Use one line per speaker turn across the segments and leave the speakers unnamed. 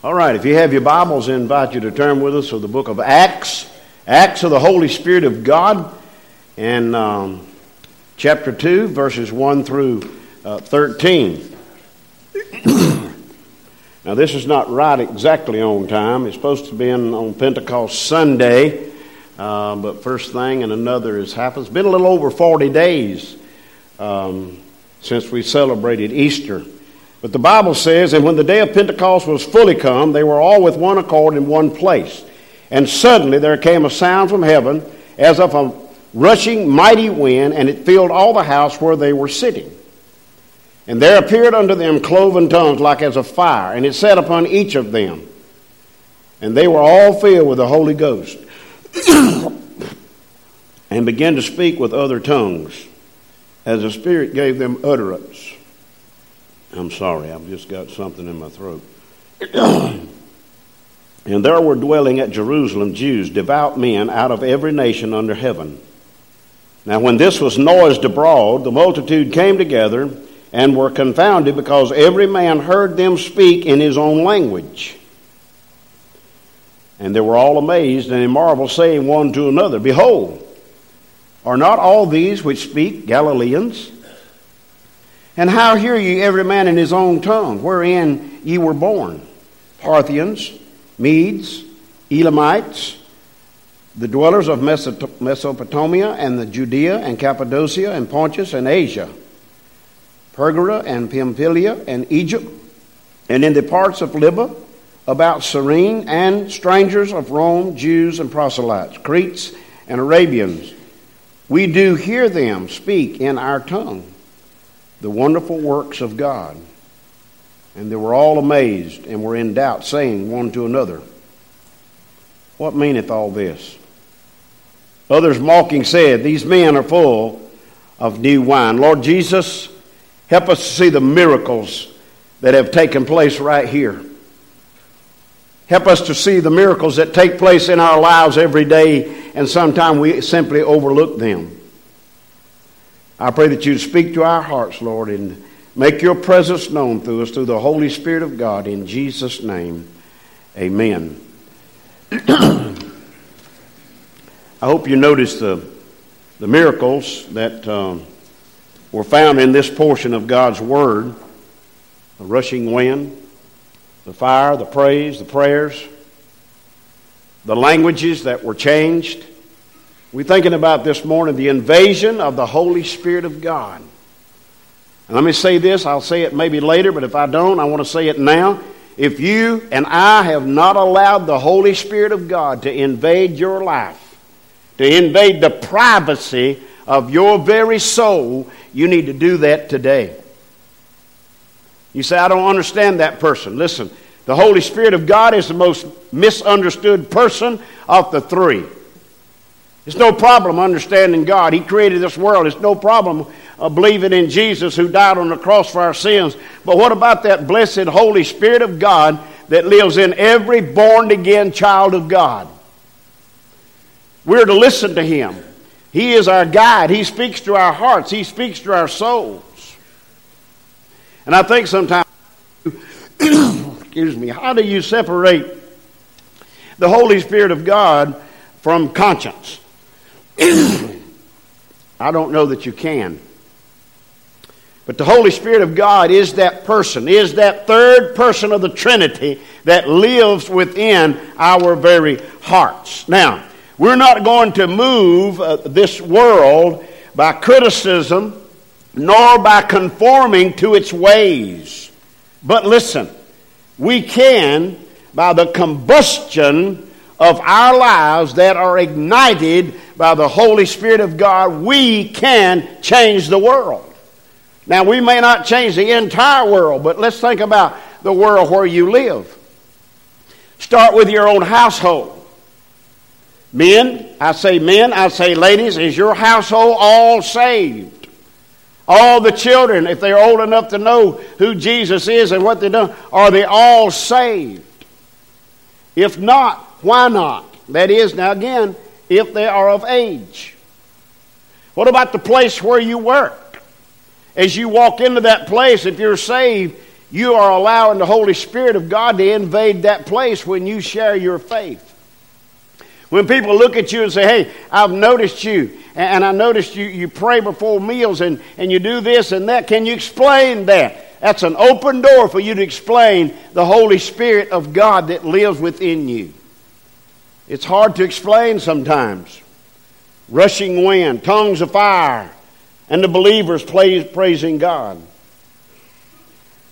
All right, if you have your Bibles, I invite you to turn with us to the book of Acts, Acts of the Holy Spirit of God, and um, chapter 2, verses 1 through uh, 13. now, this is not right exactly on time. It's supposed to be on Pentecost Sunday, uh, but first thing and another has happened. It's been a little over 40 days um, since we celebrated Easter. But the Bible says, And when the day of Pentecost was fully come, they were all with one accord in one place. And suddenly there came a sound from heaven as of a rushing mighty wind, and it filled all the house where they were sitting. And there appeared unto them cloven tongues like as of fire, and it sat upon each of them. And they were all filled with the Holy Ghost, and began to speak with other tongues, as the Spirit gave them utterance. I'm sorry, I've just got something in my throat. and there were dwelling at Jerusalem Jews, devout men out of every nation under heaven. Now, when this was noised abroad, the multitude came together and were confounded because every man heard them speak in his own language. And they were all amazed and in marvel, saying one to another, Behold, are not all these which speak Galileans? And how hear ye every man in his own tongue, wherein ye were born? Parthians, Medes, Elamites, the dwellers of Mesopotamia and the Judea and Cappadocia and Pontus and Asia, Pergara and Pamphylia and Egypt, and in the parts of Libya about Cyrene, and strangers of Rome, Jews and proselytes, Cretes and Arabians. We do hear them speak in our tongue the wonderful works of God. And they were all amazed and were in doubt, saying one to another, What meaneth all this? Others mocking said, These men are full of new wine. Lord Jesus, help us to see the miracles that have taken place right here. Help us to see the miracles that take place in our lives every day, and sometimes we simply overlook them. I pray that you speak to our hearts, Lord, and make your presence known through us through the Holy Spirit of God. In Jesus' name, amen. I hope you noticed the, the miracles that um, were found in this portion of God's Word the rushing wind, the fire, the praise, the prayers, the languages that were changed we're thinking about this morning the invasion of the Holy Spirit of God. And let me say this, I'll say it maybe later, but if I don't, I want to say it now. If you and I have not allowed the Holy Spirit of God to invade your life, to invade the privacy of your very soul, you need to do that today. You say, I don't understand that person. Listen, the Holy Spirit of God is the most misunderstood person of the three. It's no problem understanding God. He created this world. It's no problem uh, believing in Jesus who died on the cross for our sins. But what about that blessed Holy Spirit of God that lives in every born again child of God? We're to listen to Him. He is our guide. He speaks to our hearts, He speaks to our souls. And I think sometimes, excuse me, how do you separate the Holy Spirit of God from conscience? I don't know that you can. But the Holy Spirit of God is that person, is that third person of the Trinity that lives within our very hearts. Now, we're not going to move uh, this world by criticism nor by conforming to its ways. But listen, we can, by the combustion of our lives that are ignited by the Holy Spirit of God, we can change the world. Now, we may not change the entire world, but let's think about the world where you live. Start with your own household. Men, I say men, I say ladies, is your household all saved? All the children, if they're old enough to know who Jesus is and what they've done, are they all saved? If not, why not? That is, now again, if they are of age. What about the place where you work? As you walk into that place, if you're saved, You are allowing the Holy Spirit of God to invade that place when you share your faith. When people look at you and say, Hey, I've noticed you, and I noticed you, you pray before meals and, and you do this and that, can you explain that? That's an open door for you to explain the Holy Spirit of God that lives within you. It's hard to explain sometimes. Rushing wind, tongues of fire, and the believers praising God.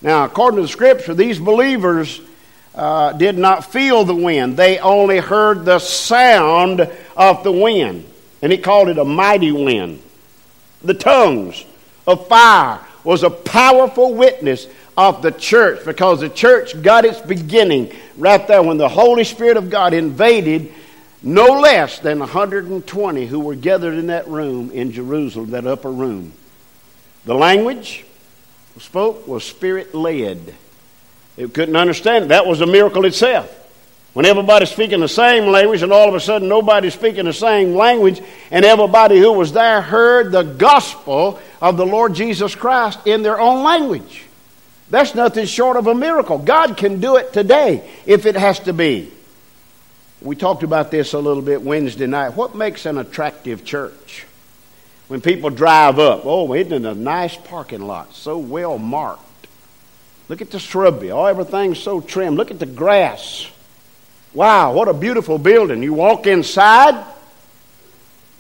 Now, according to the scripture, these believers uh, did not feel the wind. They only heard the sound of the wind. And he called it a mighty wind. The tongues of fire was a powerful witness of the church because the church got its beginning right there when the Holy Spirit of God invaded no less than 120 who were gathered in that room in Jerusalem, that upper room. The language spoke was spirit led. They couldn't understand it. That was a miracle itself. When everybody's speaking the same language, and all of a sudden nobody's speaking the same language, and everybody who was there heard the gospel of the Lord Jesus Christ in their own language. That's nothing short of a miracle. God can do it today if it has to be. We talked about this a little bit Wednesday night. What makes an attractive church? When people drive up, oh, isn't it a nice parking lot? So well marked. Look at the shrubbery. Oh, everything's so trim. Look at the grass. Wow, what a beautiful building. You walk inside,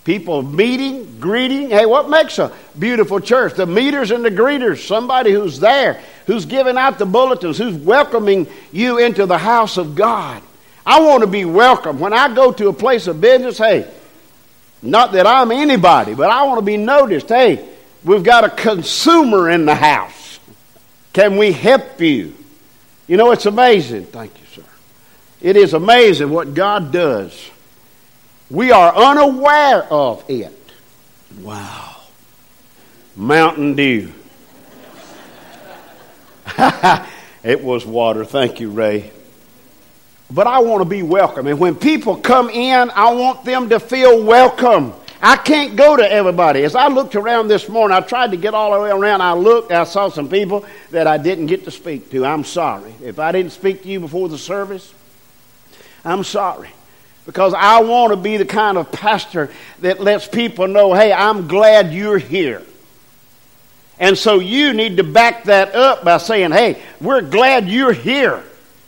people meeting, greeting. Hey, what makes a beautiful church? The meters and the greeters, somebody who's there, who's giving out the bulletins, who's welcoming you into the house of God. I want to be welcome. When I go to a place of business, hey, not that I'm anybody, but I want to be noticed. Hey, we've got a consumer in the house. Can we help you? You know, it's amazing. Thank you. Sir. It is amazing what God does. We are unaware of it. Wow. Mountain Dew. it was water. Thank you, Ray. But I want to be welcome. And when people come in, I want them to feel welcome. I can't go to everybody. As I looked around this morning, I tried to get all the way around. I looked, I saw some people that I didn't get to speak to. I'm sorry. If I didn't speak to you before the service, I'm sorry. Because I want to be the kind of pastor that lets people know, hey, I'm glad you're here. And so you need to back that up by saying, hey, we're glad you're here.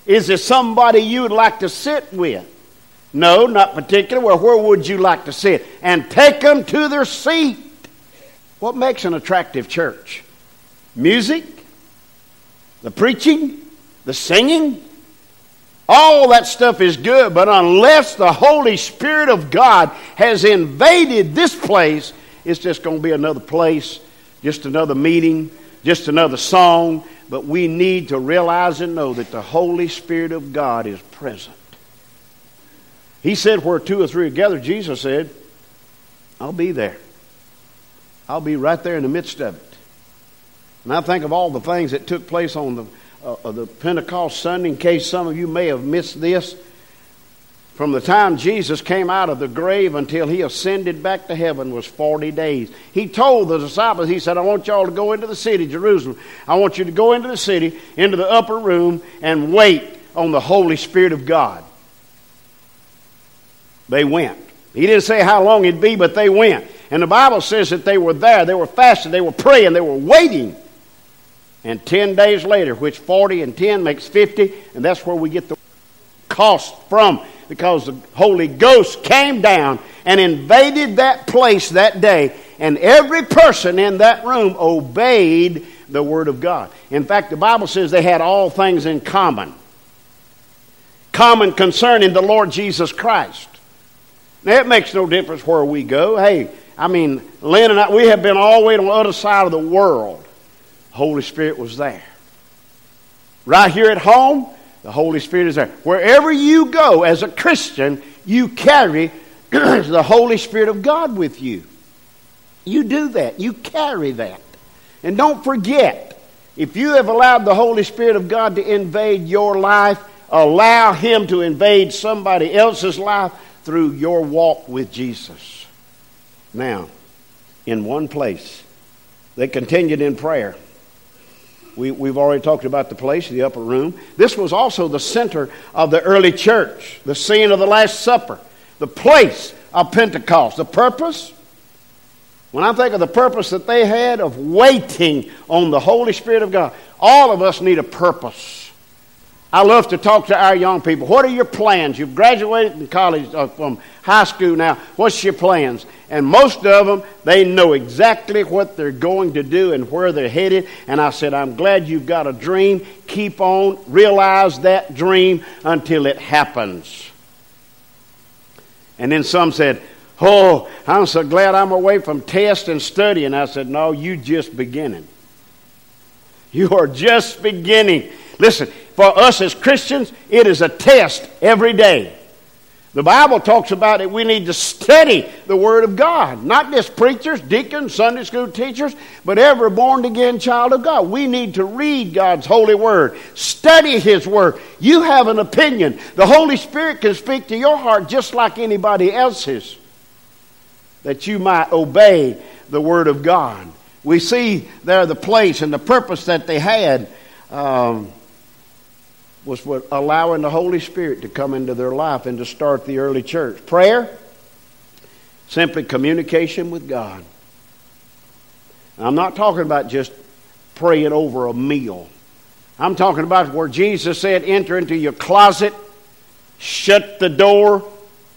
Is there somebody you would like to sit with? No, not particular. Well, where would you like to sit? And take them to their seat. What makes an attractive church? Music? The preaching? The singing? All that stuff is good, but unless the Holy Spirit of God has invaded this place, it's just going to be another place, just another meeting, just another song. But we need to realize and know that the Holy Spirit of God is present. He said, Where two or three are gathered, Jesus said, I'll be there. I'll be right there in the midst of it. And I think of all the things that took place on the uh, the Pentecost Sunday, in case some of you may have missed this. From the time Jesus came out of the grave until he ascended back to heaven was 40 days. He told the disciples, He said, I want y'all to go into the city, Jerusalem. I want you to go into the city, into the upper room, and wait on the Holy Spirit of God. They went. He didn't say how long it'd be, but they went. And the Bible says that they were there, they were fasting, they were praying, they were waiting and 10 days later, which 40 and 10 makes 50, and that's where we get the cost from because the Holy Ghost came down and invaded that place that day, and every person in that room obeyed the Word of God. In fact, the Bible says they had all things in common. Common concerning the Lord Jesus Christ. Now, it makes no difference where we go. Hey, I mean, Lynn and I, we have been all the way on the other side of the world. Holy Spirit was there. Right here at home, the Holy Spirit is there. Wherever you go as a Christian, you carry the Holy Spirit of God with you. You do that. You carry that. And don't forget, if you have allowed the Holy Spirit of God to invade your life, allow Him to invade somebody else's life through your walk with Jesus. Now, in one place, they continued in prayer We, we've already talked about the place, the upper room. This was also the center of the early church, the scene of the Last Supper, the place of Pentecost. The purpose? When I think of the purpose that they had of waiting on the Holy Spirit of God, all of us need a purpose. I love to talk to our young people. What are your plans? You've graduated from college, uh, from high school now. What's your plans? And most of them, they know exactly what they're going to do and where they're headed. And I said, I'm glad you've got a dream. Keep on, realize that dream until it happens. And then some said, Oh, I'm so glad I'm away from test and study. And I said, No, you just beginning. You are just beginning. Listen, for us as Christians, it is a test every day. The Bible talks about it. We need to study the Word of God. Not just preachers, deacons, Sunday school teachers, but every born again child of God. We need to read God's holy Word, study His Word. You have an opinion. The Holy Spirit can speak to your heart just like anybody else's, that you might obey the Word of God. We see there the place and the purpose that they had. Um, was what allowing the Holy Spirit to come into their life and to start the early church. Prayer, simply communication with God. I'm not talking about just praying over a meal. I'm talking about where Jesus said, enter into your closet, shut the door,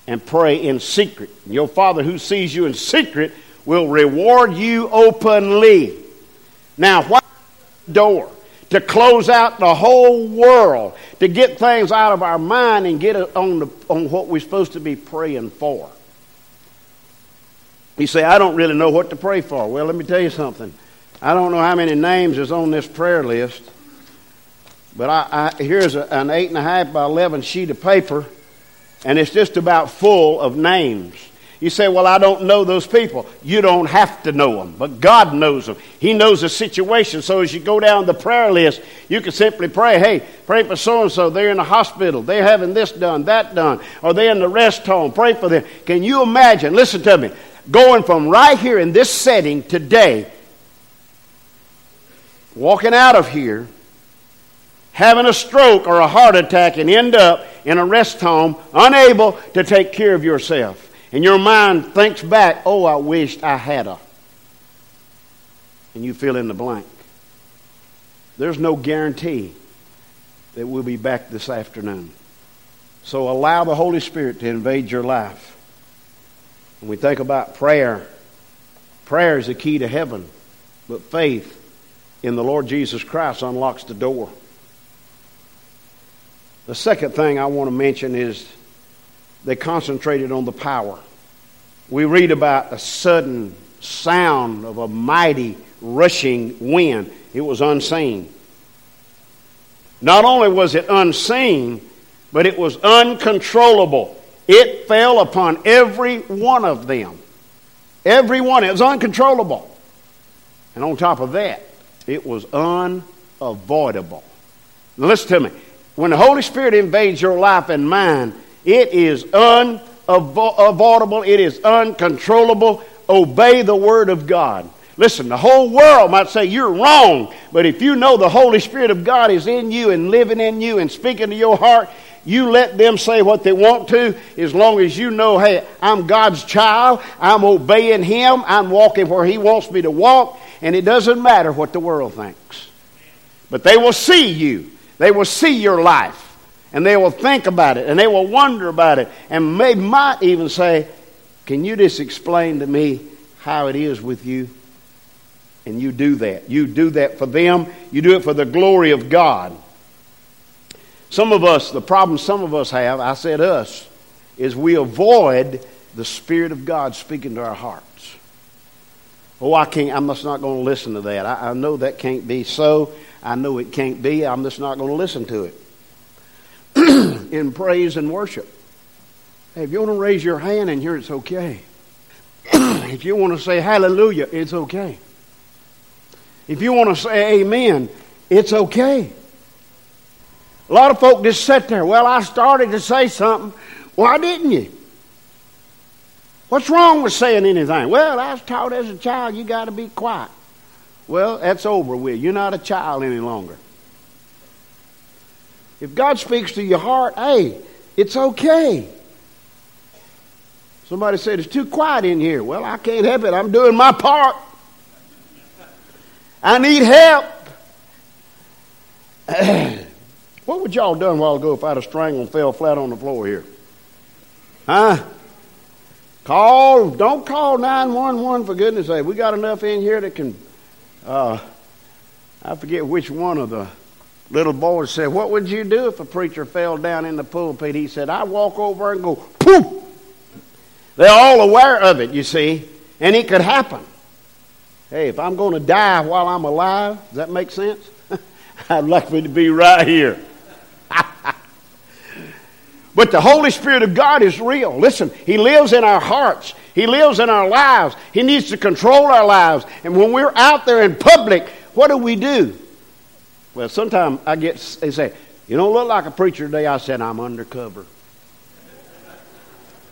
and pray in secret. Your Father who sees you in secret will reward you openly. Now, why door? To close out the whole world, to get things out of our mind and get on, the, on what we're supposed to be praying for. You say, I don't really know what to pray for. Well, let me tell you something. I don't know how many names is on this prayer list, but I, I, here's a, an eight and a half by eleven sheet of paper, and it's just about full of names. You say, Well, I don't know those people. You don't have to know them, but God knows them. He knows the situation. So as you go down the prayer list, you can simply pray, Hey, pray for so and so. They're in the hospital. They're having this done, that done, or they're in the rest home. Pray for them. Can you imagine? Listen to me. Going from right here in this setting today, walking out of here, having a stroke or a heart attack, and end up in a rest home, unable to take care of yourself and your mind thinks back, oh, I wished I had a. And you fill in the blank. There's no guarantee that we'll be back this afternoon. So allow the Holy Spirit to invade your life. When we think about prayer, prayer is the key to heaven, but faith in the Lord Jesus Christ unlocks the door. The second thing I want to mention is they concentrated on the power. We read about a sudden sound of a mighty rushing wind. It was unseen. Not only was it unseen, but it was uncontrollable. It fell upon every one of them. Every one. It was uncontrollable. And on top of that, it was unavoidable. Listen to me. When the Holy Spirit invades your life and mine, it is unavoidable, it is uncontrollable. Obey the Word of God. Listen, the whole world might say you're wrong, but if you know the Holy Spirit of God is in you and living in you and speaking to your heart, you let them say what they want to as long as you know, hey, I'm God's child, I'm obeying Him, I'm walking where He wants me to walk, and it doesn't matter what the world thinks. But they will see you, they will see your life and they will think about it and they will wonder about it and they might even say, Can you just explain to me how it is with you? And you do that. You do that for them, you do it for the glory of God. Some of us, the problem some of us have, I said us, is we avoid the Spirit of God speaking to our hearts. Oh, I can't, I'm just not going to listen to that. I, I know that can't be so. I know it can't be. I'm just not going to listen to it. in praise and worship. Hey, if you want to raise your hand in here, it's okay. if you want to say hallelujah, it's okay. If you want to say amen, it's okay. A lot of folk just sit there. Well, I started to say something. Why didn't you? What's wrong with saying anything? Well, I was taught as a child you got to be quiet. Well, that's over with. You're not a child any longer. If God speaks to your heart, hey, it's okay. Somebody said it's too quiet in here. Well, I can't help it. I'm doing my part. I need help. what would y'all done a while ago if I'd have strangled and fell flat on the floor here? Huh? Call, don't call 911 for goodness sake. We got enough in here that can, uh, I forget which one of the little boys said, What would you do if a preacher fell down in the pulpit? He said, I walk over and go, poof. They're all aware of it, you see, and it could happen. Hey, if I'm going to die while I'm alive, does that make sense? I'd like me to be right here. but the Holy Spirit of God is real. Listen, He lives in our hearts. He lives in our lives. He needs to control our lives. And when we're out there in public, what do we do? Well, sometimes I get, they say, you don't look like a preacher today. I said, I'm undercover.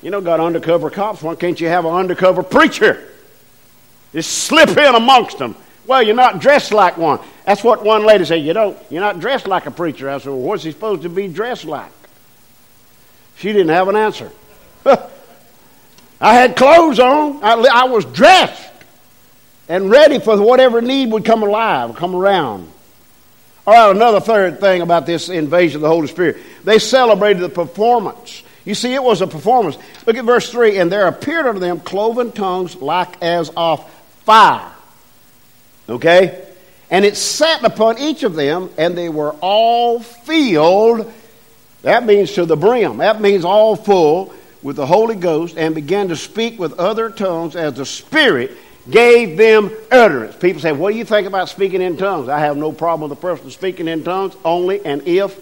You know, got undercover cops. Why can't you have an undercover preacher? Just slip in amongst them. Well, you're not dressed like one. That's what one lady said. You don't. You're not dressed like a preacher. I said, well, what's he supposed to be dressed like? She didn't have an answer. I had clothes on. I, I was dressed and ready for whatever need would come alive, come around. All right, another third thing about this invasion of the Holy Spirit. They celebrated the performance. You see, it was a performance. Look at verse 3 And there appeared unto them cloven tongues like as of fire. Okay? And it sat upon each of them, and they were all filled. That means to the brim. That means all full with the Holy Ghost, and began to speak with other tongues as the Spirit gave them utterance. People say, What do you think about speaking in tongues? I have no problem with a person speaking in tongues, only and if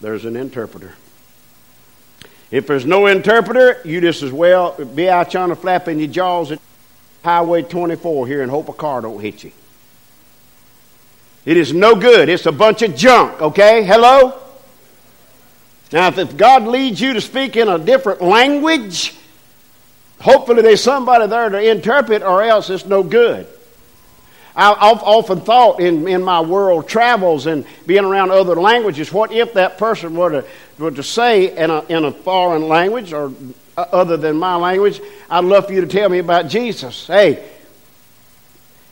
there's an interpreter. If there's no interpreter, you just as well be out trying to flap in your jaws at Highway 24 here and hope a car don't hit you. It is no good. It's a bunch of junk, okay? Hello? Now, if God leads you to speak in a different language, Hopefully, there's somebody there to interpret, or else it's no good. I've often thought in, in my world travels and being around other languages, what if that person were to, were to say in a, in a foreign language or uh, other than my language, I'd love for you to tell me about Jesus. Hey,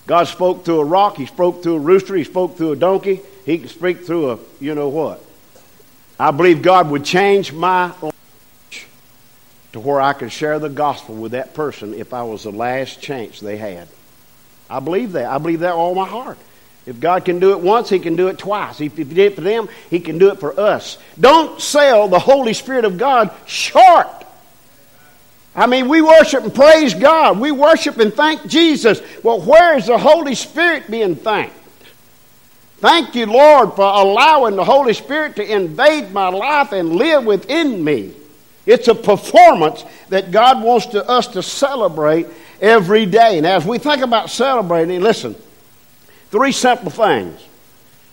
God spoke through a rock, He spoke through a rooster, He spoke through a donkey, He can speak through a, you know what. I believe God would change my to where I could share the gospel with that person if I was the last chance they had. I believe that. I believe that all my heart. If God can do it once, He can do it twice. If He did it for them, He can do it for us. Don't sell the Holy Spirit of God short. I mean, we worship and praise God. We worship and thank Jesus. Well, where is the Holy Spirit being thanked? Thank you, Lord, for allowing the Holy Spirit to invade my life and live within me. It's a performance that God wants to, us to celebrate every day. And as we think about celebrating, listen, three simple things.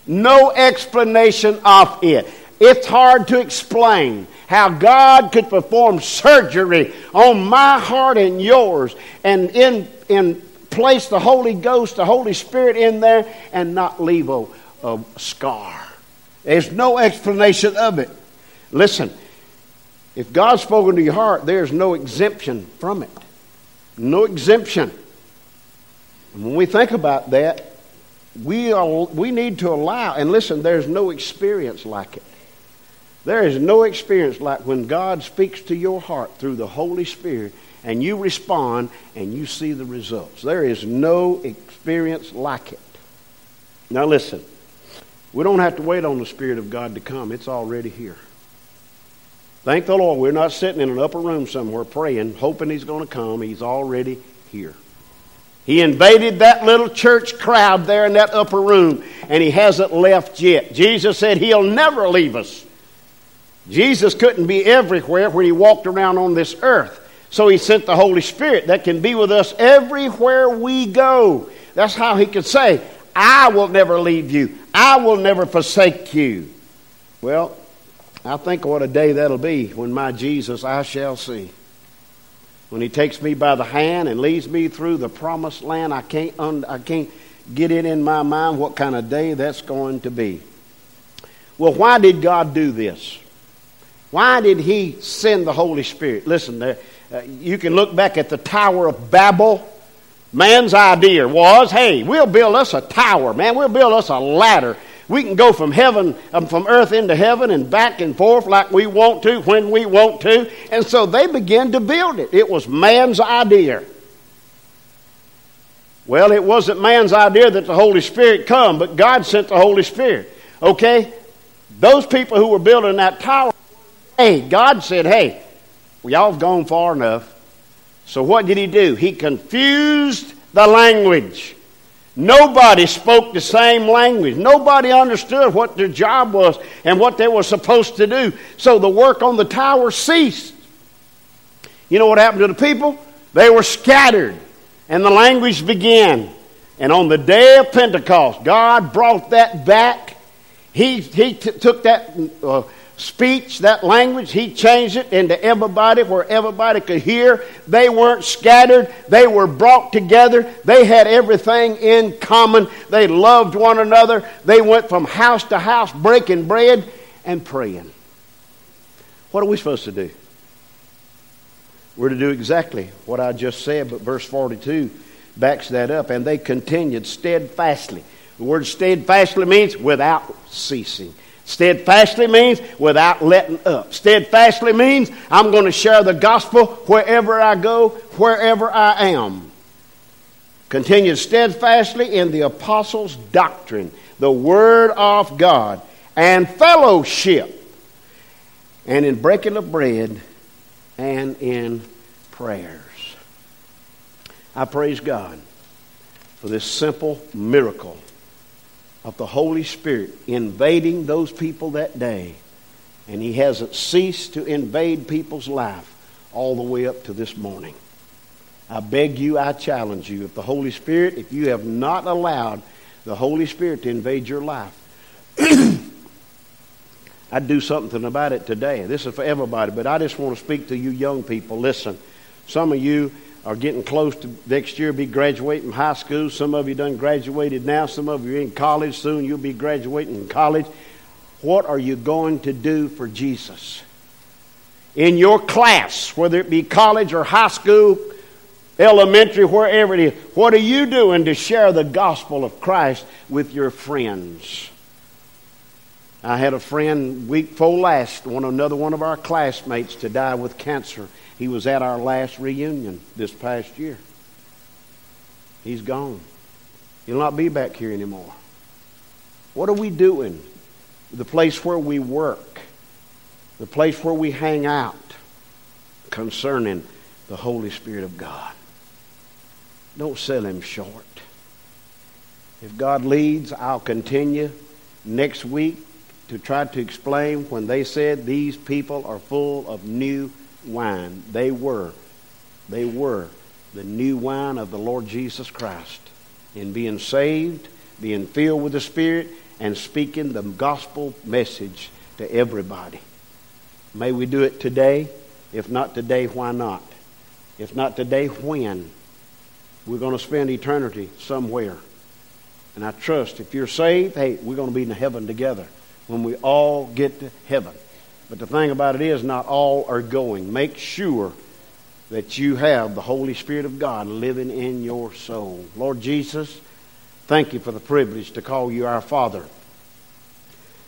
No explanation of it. It's hard to explain how God could perform surgery on my heart and yours and in, in place the Holy Ghost, the Holy Spirit in there and not leave a, a scar. There's no explanation of it. Listen, if God's spoken to your heart, there's no exemption from it. No exemption. And when we think about that, we, are, we need to allow, and listen, there's no experience like it. There is no experience like when God speaks to your heart through the Holy Spirit and you respond and you see the results. There is no experience like it. Now, listen, we don't have to wait on the Spirit of God to come, it's already here. Thank the Lord, we're not sitting in an upper room somewhere praying, hoping He's going to come. He's already here. He invaded that little church crowd there in that upper room, and He hasn't left yet. Jesus said He'll never leave us. Jesus couldn't be everywhere when He walked around on this earth. So He sent the Holy Spirit that can be with us everywhere we go. That's how He could say, I will never leave you, I will never forsake you. Well, I think what a day that'll be when my Jesus I shall see. When he takes me by the hand and leads me through the promised land, I can't, un- I can't get it in my mind what kind of day that's going to be. Well, why did God do this? Why did He send the Holy Spirit? Listen, there, uh, you can look back at the Tower of Babel. Man's idea was, hey, we'll build us a tower, man. We'll build us a ladder. We can go from heaven, um, from earth into heaven and back and forth like we want to, when we want to. And so they began to build it. It was man's idea. Well, it wasn't man's idea that the Holy Spirit come, but God sent the Holy Spirit. Okay? Those people who were building that tower, hey, God said, hey, well, y'all have gone far enough. So what did he do? He confused the language. Nobody spoke the same language. Nobody understood what their job was and what they were supposed to do. So the work on the tower ceased. You know what happened to the people? They were scattered, and the language began. And on the day of Pentecost, God brought that back. He, he t- took that. Uh, speech, that language, he changed it into everybody where everybody could hear. They weren't scattered, they were brought together. They had everything in common. They loved one another. They went from house to house breaking bread and praying. What are we supposed to do? We're to do exactly what I just said, but verse 42 backs that up. And they continued steadfastly. The word steadfastly means without ceasing. Steadfastly means without letting up. Steadfastly means I'm going to share the gospel wherever I go, wherever I am. Continued steadfastly in the apostles' doctrine, the word of God, and fellowship, and in breaking of bread, and in prayers. I praise God for this simple miracle of the Holy Spirit invading those people that day. And He hasn't ceased to invade people's life all the way up to this morning. I beg you, I challenge you, if the Holy Spirit, if you have not allowed the Holy Spirit to invade your life, I'd do something about it today. This is for everybody, but I just want to speak to you young people. Listen, some of you are getting close to next year be graduating high school. Some of you done graduated now. Some of you are in college soon. You'll be graduating in college. What are you going to do for Jesus? In your class, whether it be college or high school, elementary, wherever it is, what are you doing to share the gospel of Christ with your friends? I had a friend week before last, one another one of our classmates to die with cancer. He was at our last reunion this past year. He's gone. He'll not be back here anymore. What are we doing? The place where we work, the place where we hang out concerning the Holy Spirit of God. Don't sell him short. If God leads, I'll continue next week to try to explain when they said these people are full of new wine. They were. They were the new wine of the Lord Jesus Christ in being saved, being filled with the Spirit, and speaking the gospel message to everybody. May we do it today. If not today, why not? If not today, when? We're going to spend eternity somewhere. And I trust if you're saved, hey, we're going to be in heaven together when we all get to heaven. But the thing about it is, not all are going. Make sure that you have the Holy Spirit of God living in your soul. Lord Jesus, thank you for the privilege to call you our Father.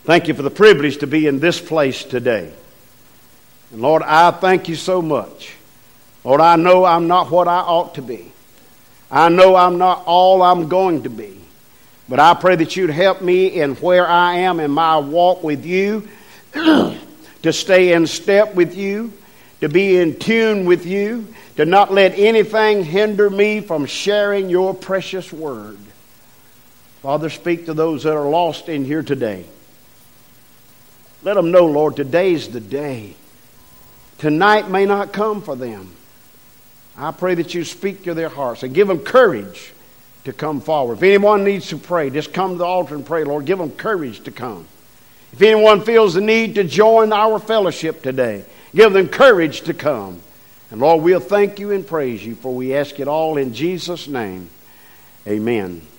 Thank you for the privilege to be in this place today. And Lord, I thank you so much. Lord, I know I'm not what I ought to be. I know I'm not all I'm going to be. But I pray that you'd help me in where I am in my walk with you. to stay in step with you, to be in tune with you, to not let anything hinder me from sharing your precious word. Father, speak to those that are lost in here today. Let them know, Lord, today's the day. Tonight may not come for them. I pray that you speak to their hearts and give them courage to come forward. If anyone needs to pray, just come to the altar and pray, Lord. Give them courage to come. If anyone feels the need to join our fellowship today, give them courage to come. And Lord, we'll thank you and praise you, for we ask it all in Jesus' name. Amen.